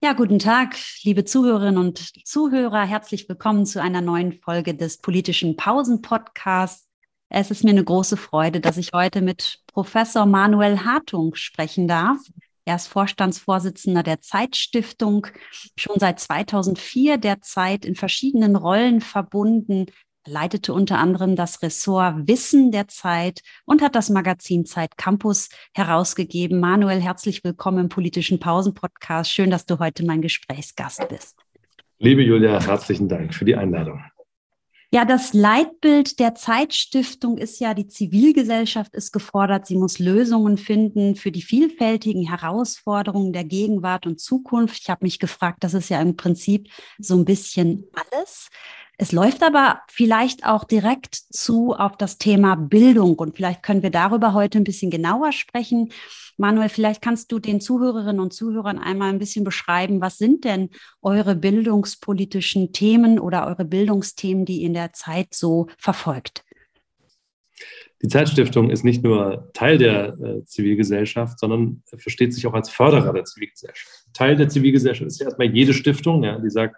Ja, guten Tag, liebe Zuhörerinnen und Zuhörer. Herzlich willkommen zu einer neuen Folge des politischen Pausen-Podcasts. Es ist mir eine große Freude, dass ich heute mit Professor Manuel Hartung sprechen darf. Er ist Vorstandsvorsitzender der Zeitstiftung, schon seit 2004 der Zeit in verschiedenen Rollen verbunden, leitete unter anderem das Ressort Wissen der Zeit und hat das Magazin Zeit Campus herausgegeben. Manuel, herzlich willkommen im politischen Pausen-Podcast. Schön, dass du heute mein Gesprächsgast bist. Liebe Julia, herzlichen Dank für die Einladung. Ja, das Leitbild der Zeitstiftung ist ja, die Zivilgesellschaft ist gefordert, sie muss Lösungen finden für die vielfältigen Herausforderungen der Gegenwart und Zukunft. Ich habe mich gefragt, das ist ja im Prinzip so ein bisschen alles. Es läuft aber vielleicht auch direkt zu auf das Thema Bildung und vielleicht können wir darüber heute ein bisschen genauer sprechen. Manuel, vielleicht kannst du den Zuhörerinnen und Zuhörern einmal ein bisschen beschreiben, was sind denn eure bildungspolitischen Themen oder eure Bildungsthemen, die in der Zeit so verfolgt? Die Zeitstiftung ist nicht nur Teil der äh, Zivilgesellschaft, sondern versteht sich auch als Förderer der Zivilgesellschaft. Teil der Zivilgesellschaft ist ja erstmal jede Stiftung, ja, die sagt,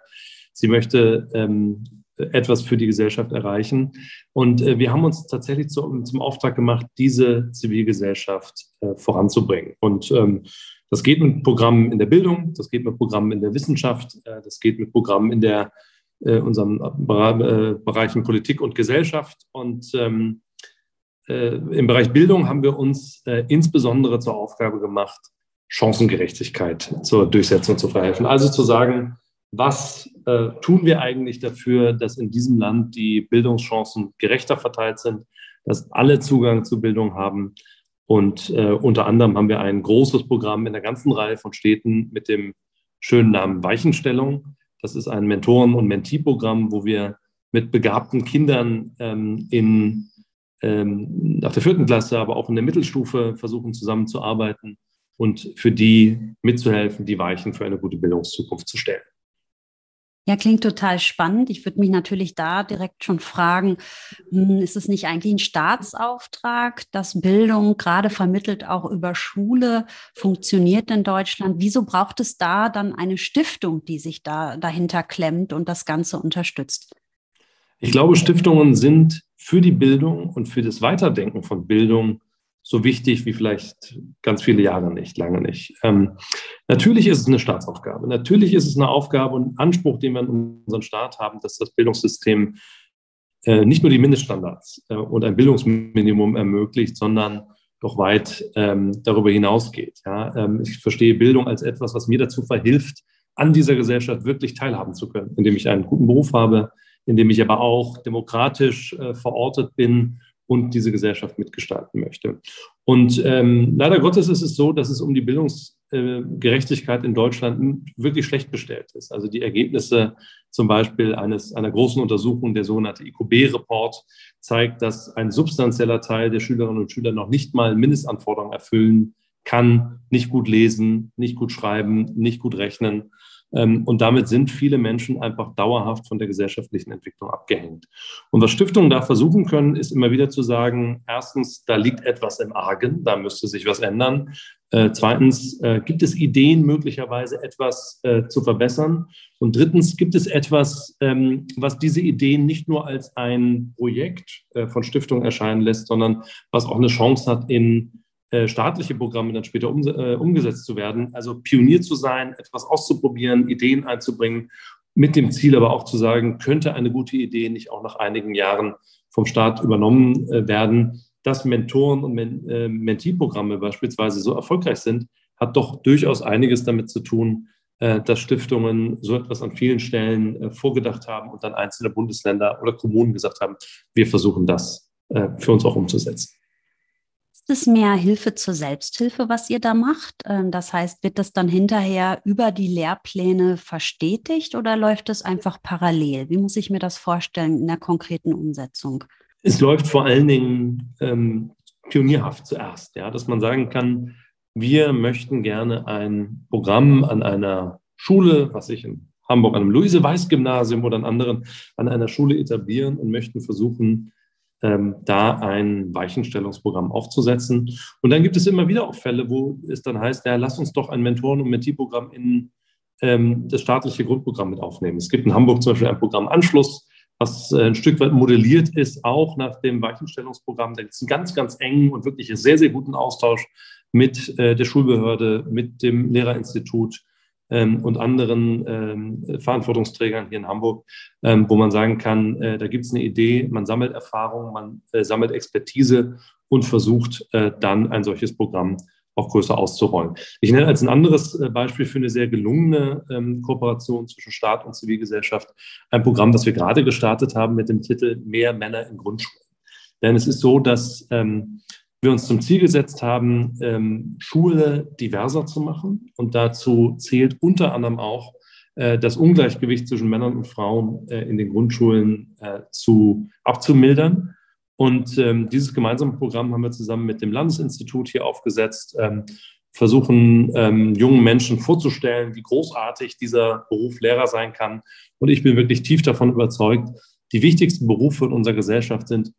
sie möchte ähm, etwas für die Gesellschaft erreichen. Und äh, wir haben uns tatsächlich zu, zum Auftrag gemacht, diese Zivilgesellschaft äh, voranzubringen. Und ähm, das geht mit Programmen in der Bildung, das geht mit Programmen in der Wissenschaft, äh, das geht mit Programmen in der äh, unseren äh, Bereichen Politik und Gesellschaft. Und ähm, äh, im Bereich Bildung haben wir uns insbesondere zur Aufgabe gemacht, Chancengerechtigkeit zur Durchsetzung zu verhelfen. Also zu sagen, was äh, tun wir eigentlich dafür, dass in diesem Land die Bildungschancen gerechter verteilt sind, dass alle Zugang zu Bildung haben. Und äh, unter anderem haben wir ein großes Programm in der ganzen Reihe von Städten mit dem schönen Namen Weichenstellung. Das ist ein Mentoren- und Mentee-Programm, wo wir mit begabten Kindern ähm, in, ähm, nach der vierten Klasse, aber auch in der Mittelstufe versuchen zusammenzuarbeiten und für die mitzuhelfen, die Weichen für eine gute Bildungszukunft zu stellen. Ja, klingt total spannend. Ich würde mich natürlich da direkt schon fragen, hm, ist es nicht eigentlich ein Staatsauftrag, dass Bildung gerade vermittelt auch über Schule funktioniert in Deutschland? Wieso braucht es da dann eine Stiftung, die sich da dahinter klemmt und das Ganze unterstützt? Ich glaube, Stiftungen sind für die Bildung und für das Weiterdenken von Bildung so wichtig wie vielleicht ganz viele Jahre nicht, lange nicht. Ähm, natürlich ist es eine Staatsaufgabe. Natürlich ist es eine Aufgabe und Anspruch, den wir in unserem Staat haben, dass das Bildungssystem äh, nicht nur die Mindeststandards äh, und ein Bildungsminimum ermöglicht, sondern doch weit ähm, darüber hinausgeht. Ja? Ähm, ich verstehe Bildung als etwas, was mir dazu verhilft, an dieser Gesellschaft wirklich teilhaben zu können, indem ich einen guten Beruf habe, indem ich aber auch demokratisch äh, verortet bin und diese Gesellschaft mitgestalten möchte. Und ähm, leider Gottes ist es so, dass es um die Bildungsgerechtigkeit in Deutschland wirklich schlecht bestellt ist. Also die Ergebnisse zum Beispiel eines, einer großen Untersuchung, der sogenannte IQB-Report, zeigt, dass ein substanzieller Teil der Schülerinnen und Schüler noch nicht mal Mindestanforderungen erfüllen kann, nicht gut lesen, nicht gut schreiben, nicht gut rechnen. Ähm, und damit sind viele Menschen einfach dauerhaft von der gesellschaftlichen Entwicklung abgehängt. Und was Stiftungen da versuchen können, ist immer wieder zu sagen, erstens, da liegt etwas im Argen, da müsste sich was ändern. Äh, zweitens, äh, gibt es Ideen, möglicherweise etwas äh, zu verbessern? Und drittens, gibt es etwas, ähm, was diese Ideen nicht nur als ein Projekt von Stiftungen erscheinen lässt, sondern was auch eine Chance hat, in äh, staatliche Programme dann später um, äh, umgesetzt zu werden. Also Pionier zu sein, etwas auszuprobieren, Ideen einzubringen, mit dem Ziel aber auch zu sagen, könnte eine gute Idee nicht auch nach einigen Jahren vom Staat übernommen äh, werden. Dass Mentoren und Men äh, Mentee-Programme beispielsweise so erfolgreich sind, hat doch durchaus einiges damit zu tun, äh, dass Stiftungen so etwas an vielen Stellen vorgedacht haben und dann einzelne Bundesländer oder Kommunen gesagt haben, wir versuchen das für uns auch umzusetzen. Ist es mehr Hilfe zur Selbsthilfe, was ihr da macht? Ähm, das heißt, wird das dann hinterher über die Lehrpläne verstetigt oder läuft es einfach parallel? Wie muss ich mir das vorstellen in der konkreten Umsetzung? Es läuft vor allen Dingen ähm, pionierhaft zuerst, ja, dass man sagen kann, wir möchten gerne ein Programm an einer Schule, was ich in Hamburg an einem Luise-Weiß-Gymnasium oder an anderen, an einer Schule etablieren und möchten versuchen, ähm, da ein Weichenstellungsprogramm aufzusetzen. Und dann gibt es immer wieder auch Fälle, wo es dann heißt, ja, lass uns doch ein Mentoren- und Mentee-Programm in ähm, das staatliche Grundprogramm mit aufnehmen. Es gibt in Hamburg zum Beispiel ein Programm Anschluss, was äh, ein Stück weit modelliert ist, auch nach dem Weichenstellungsprogramm. Da gibt es einen ganz, ganz engen und wirklich sehr, sehr guten Austausch mit äh, der Schulbehörde, mit dem Lehrerinstitut ähm, und anderen ähm, Verantwortungsträgern hier in Hamburg, ähm, wo man sagen kann, äh, da gibt es eine Idee, man sammelt Erfahrung, man äh, sammelt Expertise und versucht äh, dann ein solches Programm auch größer auszurollen. Ich nenne als ein anderes äh, Beispiel für eine sehr gelungene ähm, Kooperation zwischen Staat und Zivilgesellschaft ein Programm, das wir gerade gestartet haben mit dem Titel Mehr Männer in Grundschulen. Denn es ist so, dass ähm, wir uns zum Ziel gesetzt haben, ähm, Schule diverser zu machen. Und dazu zählt unter anderem auch, äh, das Ungleichgewicht zwischen Männern und Frauen äh, in den Grundschulen äh, zu, abzumildern. Und ähm, dieses gemeinsame Programm haben wir zusammen mit dem Landesinstitut hier aufgesetzt, ähm, versuchen ähm, jungen Menschen vorzustellen, wie großartig dieser Beruf Lehrer sein kann. Und ich bin wirklich tief davon überzeugt, die wichtigsten Berufe in unserer Gesellschaft sind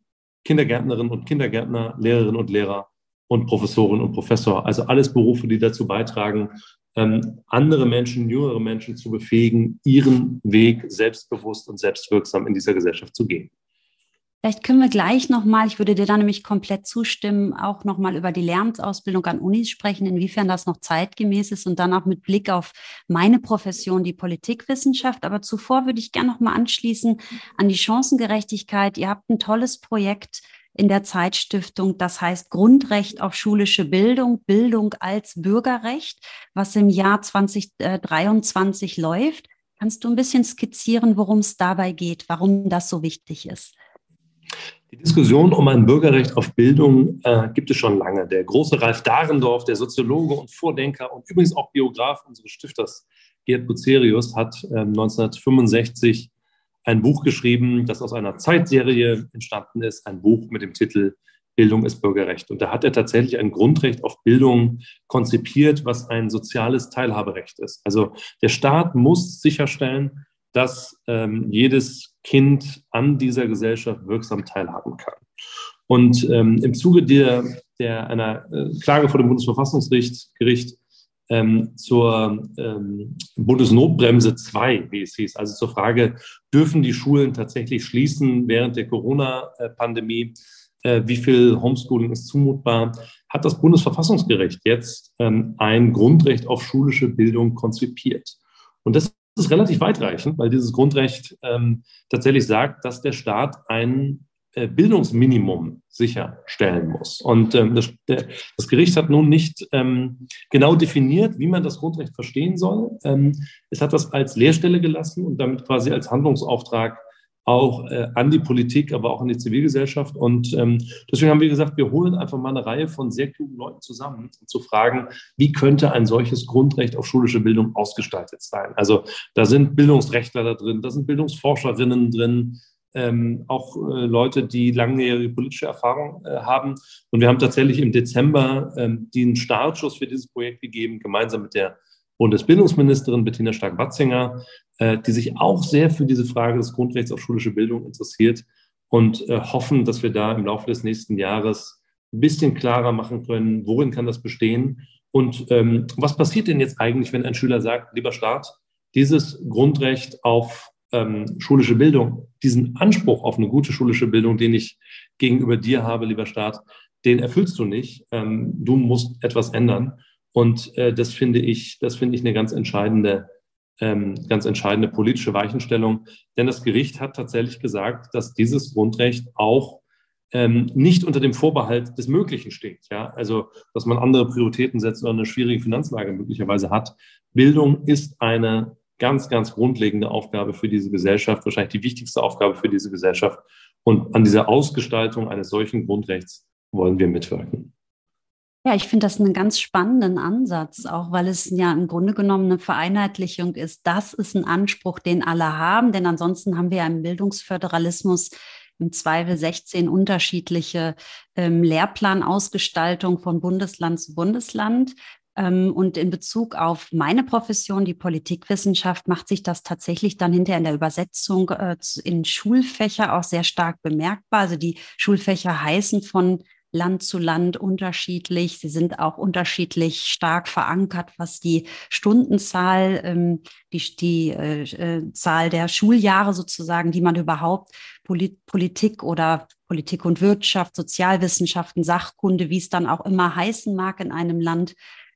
Kindergärtnerinnen und Kindergärtner, Lehrerinnen und Lehrer und Professorinnen und Professor. Also alles Berufe, die dazu beitragen, ähm, andere Menschen, jüngere Menschen zu befähigen, ihren Weg selbstbewusst und selbstwirksam in dieser Gesellschaft zu gehen. Vielleicht können wir gleich nochmal, ich würde dir da nämlich komplett zustimmen, auch nochmal über die Lehramtsausbildung an Unis sprechen, inwiefern das noch zeitgemäß ist und dann auch mit Blick auf meine Profession, die Politikwissenschaft. Aber zuvor würde ich gerne nochmal anschließen an die Chancengerechtigkeit. Ihr habt ein tolles Projekt in der Zeitstiftung, das heißt Grundrecht auf schulische Bildung, Bildung als Bürgerrecht, was im Jahr 2023 läuft. Kannst du ein bisschen skizzieren, worum es dabei geht, warum das so wichtig ist? Die Diskussion um ein Bürgerrecht auf Bildung äh, gibt es schon lange. Der große Ralf Dahrendorf, der Soziologe und Vordenker und übrigens auch Biograf unseres Stifters Gerd Bucerius, hat äh, 1965 ein Buch geschrieben, das aus einer Zeitserie entstanden ist, ein Buch mit dem Titel Bildung ist Bürgerrecht. Und da hat er tatsächlich ein Grundrecht auf Bildung konzipiert, was ein soziales Teilhaberecht ist. Also der Staat muss sicherstellen, dass ähm, jedes Kind an dieser Gesellschaft wirksam teilhaben kann. Und ähm, im Zuge der, der einer äh, Klage vor dem Bundesverfassungsgericht ähm, zur ähm, Bundesnotbremse 2, wie es hieß, also zur Frage, dürfen die Schulen tatsächlich schließen während der Corona-Pandemie? Äh, wie viel Homeschooling ist zumutbar? Hat das Bundesverfassungsgericht jetzt ähm, ein Grundrecht auf schulische Bildung konzipiert? Und das ist relativ weitreichend, weil dieses Grundrecht ähm, tatsächlich sagt, dass der Staat ein äh, Bildungsminimum sicherstellen muss. Und ähm, das, der, das, Gericht hat nun nicht ähm, genau definiert, wie man das Grundrecht verstehen soll. Ähm, es hat das als Leerstelle gelassen und damit quasi als Handlungsauftrag auch äh, an die Politik, aber auch an die Zivilgesellschaft. Und ähm, deswegen haben wir gesagt, wir holen einfach mal eine Reihe von sehr klugen Leuten zusammen, um zu fragen, wie könnte ein solches Grundrecht auf schulische Bildung ausgestaltet sein? Also da sind Bildungsrechtler da drin, da sind Bildungsforscherinnen drin, ähm, auch äh, Leute, die langjährige politische Erfahrung äh, haben. Und wir haben tatsächlich im Dezember ähm, den Startschuss für dieses Projekt gegeben, gemeinsam mit der Bundesbildungsministerin Bettina Stark-Watzinger, äh, die sich auch sehr für diese Frage des Grundrechts auf schulische Bildung interessiert und äh, hoffen, dass wir da im Laufe des nächsten Jahres ein bisschen klarer machen können, worin kann das bestehen und ähm, was passiert denn jetzt eigentlich, wenn ein Schüler sagt, lieber Staat, dieses Grundrecht auf ähm, schulische Bildung, diesen Anspruch auf eine gute schulische Bildung, den ich gegenüber dir habe, lieber Staat, den erfüllst du nicht. Ähm, du musst etwas ändern. Und äh, das finde ich, das finde ich eine ganz entscheidende, ähm, ganz entscheidende politische Weichenstellung. Denn das Gericht hat tatsächlich gesagt, dass dieses Grundrecht auch ähm, nicht unter dem Vorbehalt des Möglichen steht. Ja? Also, dass man andere Prioritäten setzt oder eine schwierige Finanzlage möglicherweise hat. Bildung ist eine ganz, ganz grundlegende Aufgabe für diese Gesellschaft, wahrscheinlich die wichtigste Aufgabe für diese Gesellschaft. Und an dieser Ausgestaltung eines solchen Grundrechts wollen wir mitwirken. Ja, ich finde das einen ganz spannenden Ansatz, auch weil es ja im Grunde genommen eine Vereinheitlichung ist. Das ist ein Anspruch, den alle haben, denn ansonsten haben wir ja im Bildungsföderalismus im Zweifel 16 unterschiedliche ähm, Lehrplanausgestaltung von Bundesland zu Bundesland. Ähm, und in Bezug auf meine Profession, die Politikwissenschaft, macht sich das tatsächlich dann hinterher in der Übersetzung äh, in Schulfächer auch sehr stark bemerkbar. Also die Schulfächer heißen von Land zu Land unterschiedlich. Sie sind auch unterschiedlich stark verankert, was die Stundenzahl, ähm, die, die äh, äh, Zahl der Schuljahre sozusagen, die man überhaupt Polit Politik oder Politik und Wirtschaft, Sozialwissenschaften, Sachkunde, wie es dann auch immer heißen mag in einem Land,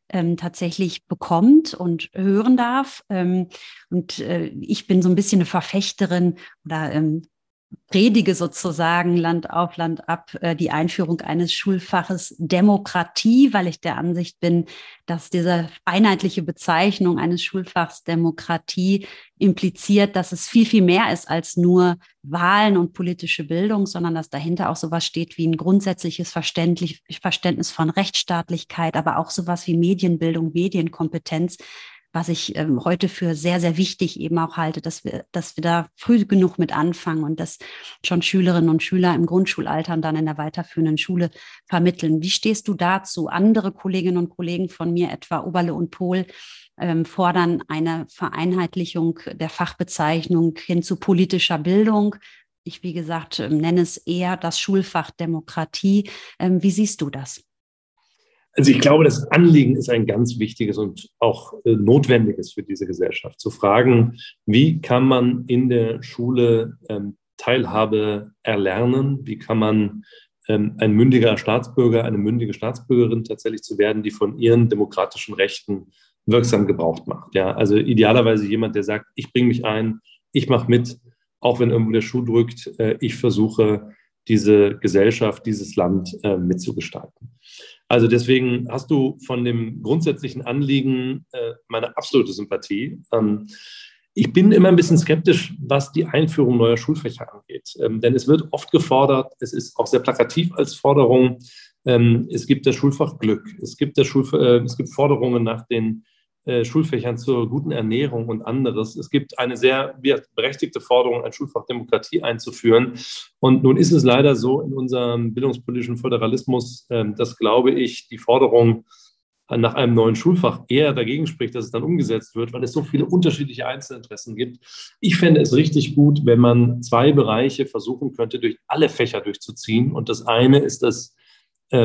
ähm, tatsächlich bekommt und hören darf. Ähm, und äh, ich bin so ein bisschen eine Verfechterin oder ähm, predige sozusagen Land auf, Land ab äh, die Einführung eines Schulfaches Demokratie, weil ich der Ansicht bin, dass diese einheitliche Bezeichnung eines Schulfachs Demokratie impliziert, dass es viel, viel mehr ist als nur Wahlen und politische Bildung, sondern dass dahinter auch sowas steht wie ein grundsätzliches Verständnis von Rechtsstaatlichkeit, aber auch sowas wie Medienbildung, Medienkompetenz, was ich ähm, heute für sehr, sehr wichtig eben auch halte, dass wir, dass wir da früh genug mit anfangen und dass schon Schülerinnen und Schüler im Grundschulalter und dann in der weiterführenden Schule vermitteln. Wie stehst du dazu? Andere Kolleginnen und Kollegen von mir, etwa Oberle und Pohl, ähm, fordern eine Vereinheitlichung der Fachbezeichnung hin zu politischer Bildung. Ich, wie gesagt, ähm, nenne es eher das Schulfach Demokratie. Ähm, wie siehst du das? Also ich glaube, das Anliegen ist ein ganz wichtiges und auch äh, notwendiges für diese Gesellschaft. Zu fragen, wie kann man in der Schule ähm, Teilhabe erlernen? Wie kann man ähm, ein mündiger Staatsbürger, eine mündige Staatsbürgerin tatsächlich zu werden, die von ihren demokratischen Rechten wirksam gebraucht macht? Ja, also idealerweise jemand, der sagt, ich bringe mich ein, ich mache mit, auch wenn irgendwo der Schuh drückt, äh, ich versuche diese Gesellschaft, dieses Land äh, mitzugestalten. Also deswegen hast du von dem grundsätzlichen Anliegen äh, meine absolute Sympathie. Ähm, ich bin immer ein bisschen skeptisch, was die Einführung neuer Schulfächer angeht. Ähm, denn es wird oft gefordert, es ist auch sehr plakativ als Forderung, ähm, es gibt das Schulfach Glück, es gibt, das Schulf äh, es gibt Forderungen nach den äh, Schulfächern zur guten Ernährung und anderes. Es gibt eine sehr berechtigte Forderung, ein Schulfach Demokratie einzuführen. Und nun ist es leider so in unserem bildungspolitischen Föderalismus, ähm, dass, glaube ich, die Forderung nach einem neuen Schulfach eher dagegen spricht, dass es dann umgesetzt wird, weil es so viele unterschiedliche Einzelinteressen gibt. Ich fände es richtig gut, wenn man zwei Bereiche versuchen könnte, durch alle Fächer durchzuziehen. Und das eine ist das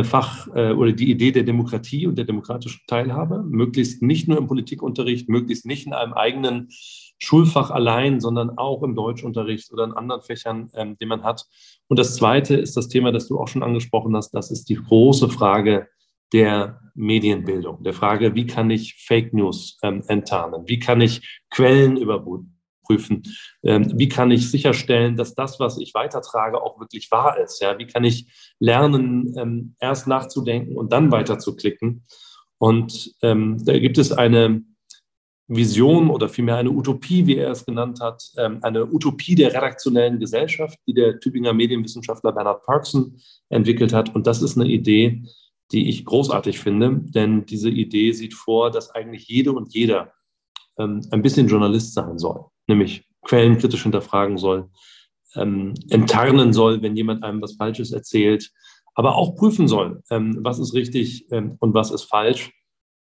Fach äh, oder die Idee der Demokratie und der demokratischen Teilhabe, möglichst nicht nur im Politikunterricht, möglichst nicht in einem eigenen Schulfach allein, sondern auch im Deutschunterricht oder in anderen Fächern, ähm, die man hat. Und das Zweite ist das Thema, das du auch schon angesprochen hast, das ist die große Frage der Medienbildung, der Frage, wie kann ich Fake News ähm, enttarnen, wie kann ich Quellen überprüfen prüfen. Ähm, wie kann ich sicherstellen, dass das, was ich weitertrage, auch wirklich wahr ist? Ja, wie kann ich lernen, ähm, erst nachzudenken und dann weiterzuklicken? Und ähm, da gibt es eine Vision oder vielmehr eine Utopie, wie er es genannt hat, ähm, eine Utopie der redaktionellen Gesellschaft, die der Tübinger Medienwissenschaftler Bernhard Parkson entwickelt hat. Und das ist eine Idee, die ich großartig finde, denn diese Idee sieht vor, dass eigentlich jede und jeder ähm, ein bisschen Journalist sein soll nämlich quellenkritisch hinterfragen soll, ähm, enttarnen soll, wenn jemand einem was Falsches erzählt, aber auch prüfen soll, ähm, was ist richtig ähm, und was ist falsch.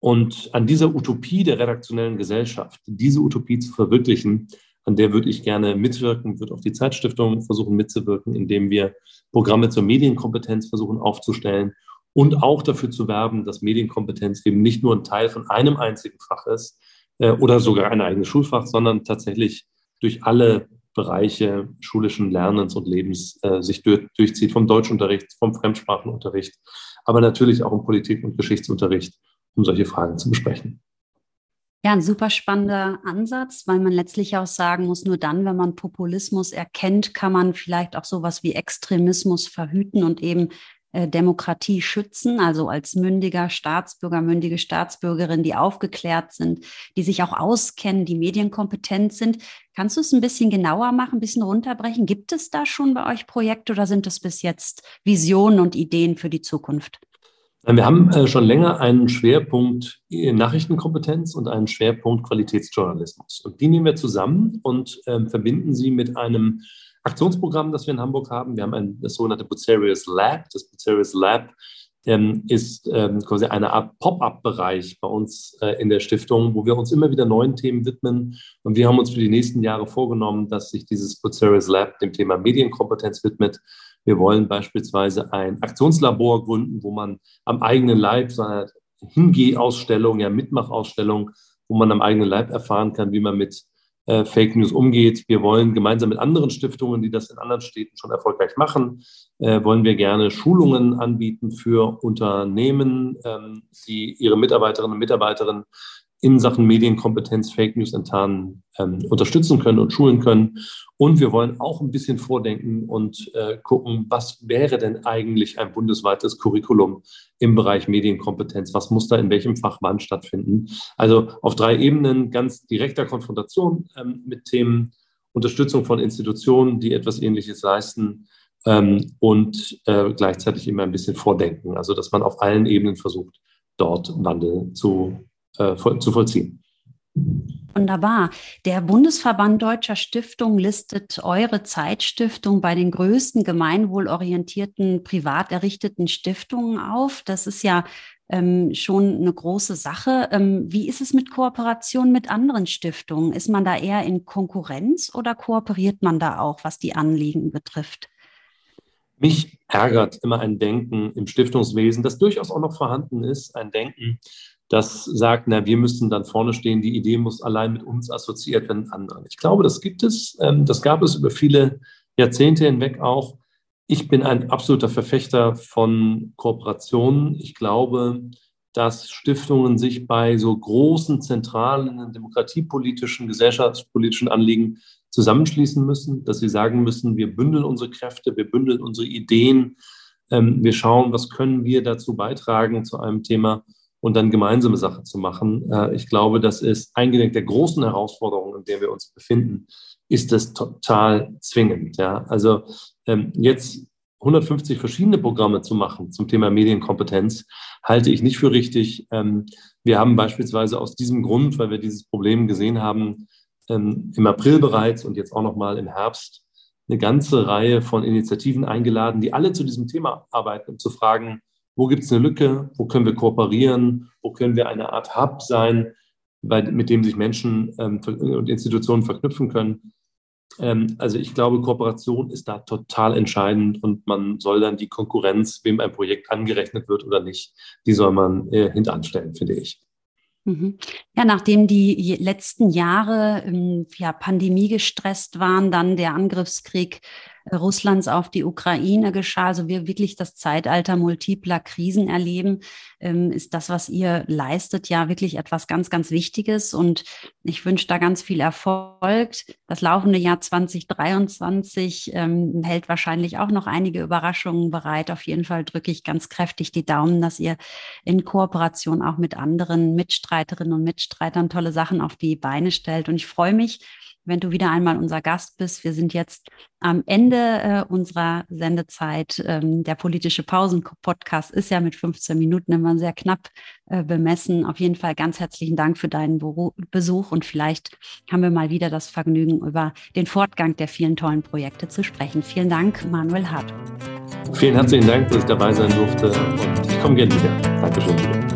Und an dieser Utopie der redaktionellen Gesellschaft, diese Utopie zu verwirklichen, an der würde ich gerne mitwirken, wird auch die Zeitstiftung versuchen mitzuwirken, indem wir Programme zur Medienkompetenz versuchen aufzustellen und auch dafür zu werben, dass Medienkompetenz eben nicht nur ein Teil von einem einzigen Fach ist, oder sogar ein eigenes Schulfach, sondern tatsächlich durch alle Bereiche schulischen Lernens und Lebens äh, sich durch, durchzieht, vom Deutschunterricht, vom Fremdsprachenunterricht, aber natürlich auch im Politik- und Geschichtsunterricht, um solche Fragen zu besprechen. Ja, ein super spannender Ansatz, weil man letztlich auch sagen muss, nur dann, wenn man Populismus erkennt, kann man vielleicht auch sowas wie Extremismus verhüten und eben äh, Demokratie schützen, also als mündiger Staatsbürger, mündige Staatsbürgerin, die aufgeklärt sind, die sich auch auskennen, die medienkompetent sind. Kannst du es ein bisschen genauer machen, ein bisschen runterbrechen? Gibt es da schon bei euch Projekte oder sind das bis jetzt Visionen und Ideen für die Zukunft? Wir haben äh, schon länger einen Schwerpunkt Nachrichtenkompetenz und einen Schwerpunkt Qualitätsjournalismus. Und die nehmen wir zusammen und ähm, verbinden sie mit einem Aktionsprogramm, das wir in Hamburg haben. Wir haben ein, das sogenannte Bucerius Lab. Das Bucerius Lab ähm, ist ähm, quasi eine Art Pop-up-Bereich bei uns äh, in der Stiftung, wo wir uns immer wieder neuen Themen widmen. Und wir haben uns für die nächsten Jahre vorgenommen, dass sich dieses Bucerius Lab dem Thema Medienkompetenz widmet. Wir wollen beispielsweise ein Aktionslabor gründen, wo man am eigenen Leib so eine Hingehausstellung, ja Mitmachausstellung, wo man am eigenen Leib erfahren kann, wie man mit äh, Fake News umgeht. Wir wollen gemeinsam mit anderen Stiftungen, die das in anderen Städten schon erfolgreich machen, äh, wollen wir gerne Schulungen anbieten für Unternehmen, ähm, die ihre Mitarbeiterinnen und Mitarbeiter in Sachen Medienkompetenz, Fake News enttarnen, ähm, unterstützen können und schulen können. Und wir wollen auch ein bisschen vordenken und äh, gucken, was wäre denn eigentlich ein bundesweites Curriculum im Bereich Medienkompetenz? Was muss da in welchem Fach wann stattfinden? Also auf drei Ebenen ganz direkter Konfrontation ähm, mit Themen, Unterstützung von Institutionen, die etwas Ähnliches leisten ähm, und äh, gleichzeitig immer ein bisschen vordenken. Also dass man auf allen Ebenen versucht, dort Wandel zu äh, zu vollziehen. Wunderbar. Der Bundesverband Deutscher Stiftungen listet eure Zeitstiftung bei den größten gemeinwohlorientierten, privat errichteten Stiftungen auf. Das ist ja ähm, schon eine große Sache. Ähm, wie ist es mit Kooperation mit anderen Stiftungen? Ist man da eher in Konkurrenz oder kooperiert man da auch, was die Anliegen betrifft? Mich ärgert immer ein Denken im Stiftungswesen, das durchaus auch noch vorhanden ist, ein Denken, das sagt, na, wir müssen dann vorne stehen, die Idee muss allein mit uns assoziiert werden, anderen. Ich glaube, das gibt es. Ähm, das gab es über viele Jahrzehnte hinweg auch. Ich bin ein absoluter Verfechter von Kooperationen. Ich glaube, dass Stiftungen sich bei so großen, zentralen, demokratiepolitischen, gesellschaftspolitischen Anliegen zusammenschließen müssen, dass sie sagen müssen, wir bündeln unsere Kräfte, wir bündeln unsere Ideen, ähm, wir schauen, was können wir dazu beitragen zu einem Thema und dann gemeinsame Sache zu machen. Äh, ich glaube, das ist eingedenk der großen Herausforderungen, in der wir uns befinden, ist das total zwingend. Ja? Also ähm, jetzt 150 verschiedene Programme zu machen zum Thema Medienkompetenz, halte ich nicht für richtig. Ähm, wir haben beispielsweise aus diesem Grund, weil wir dieses Problem gesehen haben, ähm, im April bereits und jetzt auch noch mal im Herbst eine ganze Reihe von Initiativen eingeladen, die alle zu diesem Thema arbeiten, um zu fragen, wo gibt es eine Lücke? Wo können wir kooperieren? Wo können wir eine Art Hub sein, bei, mit dem sich Menschen ähm, und Institutionen verknüpfen können? Ähm, also ich glaube, Kooperation ist da total entscheidend und man soll dann die Konkurrenz, wem ein Projekt angerechnet wird oder nicht, die soll man äh, hintanstellen, finde ich. Mhm. Ja, nachdem die letzten Jahre ähm, ja, Pandemie gestresst waren, dann der Angriffskrieg Russlands auf die Ukraine geschah, also wir wirklich das Zeitalter multipler Krisen erleben, ähm, ist das, was ihr leistet, ja wirklich etwas ganz, ganz Wichtiges. Und ich wünsche da ganz viel Erfolg. Das laufende Jahr 2023 ähm, hält wahrscheinlich auch noch einige Überraschungen bereit. Auf jeden Fall drücke ich ganz kräftig die Daumen, dass ihr in Kooperation auch mit anderen Mitstreiterinnen und Mitstreitern tolle Sachen auf die Beine stellt. Und ich freue mich, wenn du wieder einmal unser Gast bist. Wir sind jetzt am Ende äh, unserer Sendezeit. Ähm, der politische Pausen-Podcast ist ja mit 15 Minuten immer sehr knapp äh, bemessen. Auf jeden Fall ganz herzlichen Dank für deinen Beru Besuch und vielleicht haben wir mal wieder das Vergnügen, über den Fortgang der vielen tollen Projekte zu sprechen. Vielen Dank, Manuel Hart. Vielen herzlichen Dank, dass ich dabei sein durfte und ich komme gerne wieder. Dankeschön.